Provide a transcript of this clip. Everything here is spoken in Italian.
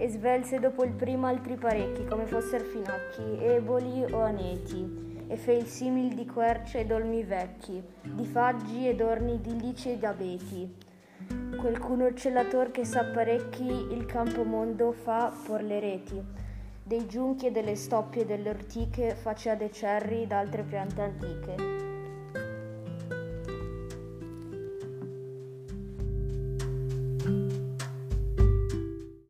e svelse dopo il primo altri parecchi, come fossero finocchi, eboli o aneti, e fe il simil di querce ed olmi vecchi, di faggi ed orni lice ed abeti. Qualcuno celator che sa parecchi il campo mondo fa por le reti, dei giunchi e delle stoppie e delle ortiche face a dei cerri ed piante antiche.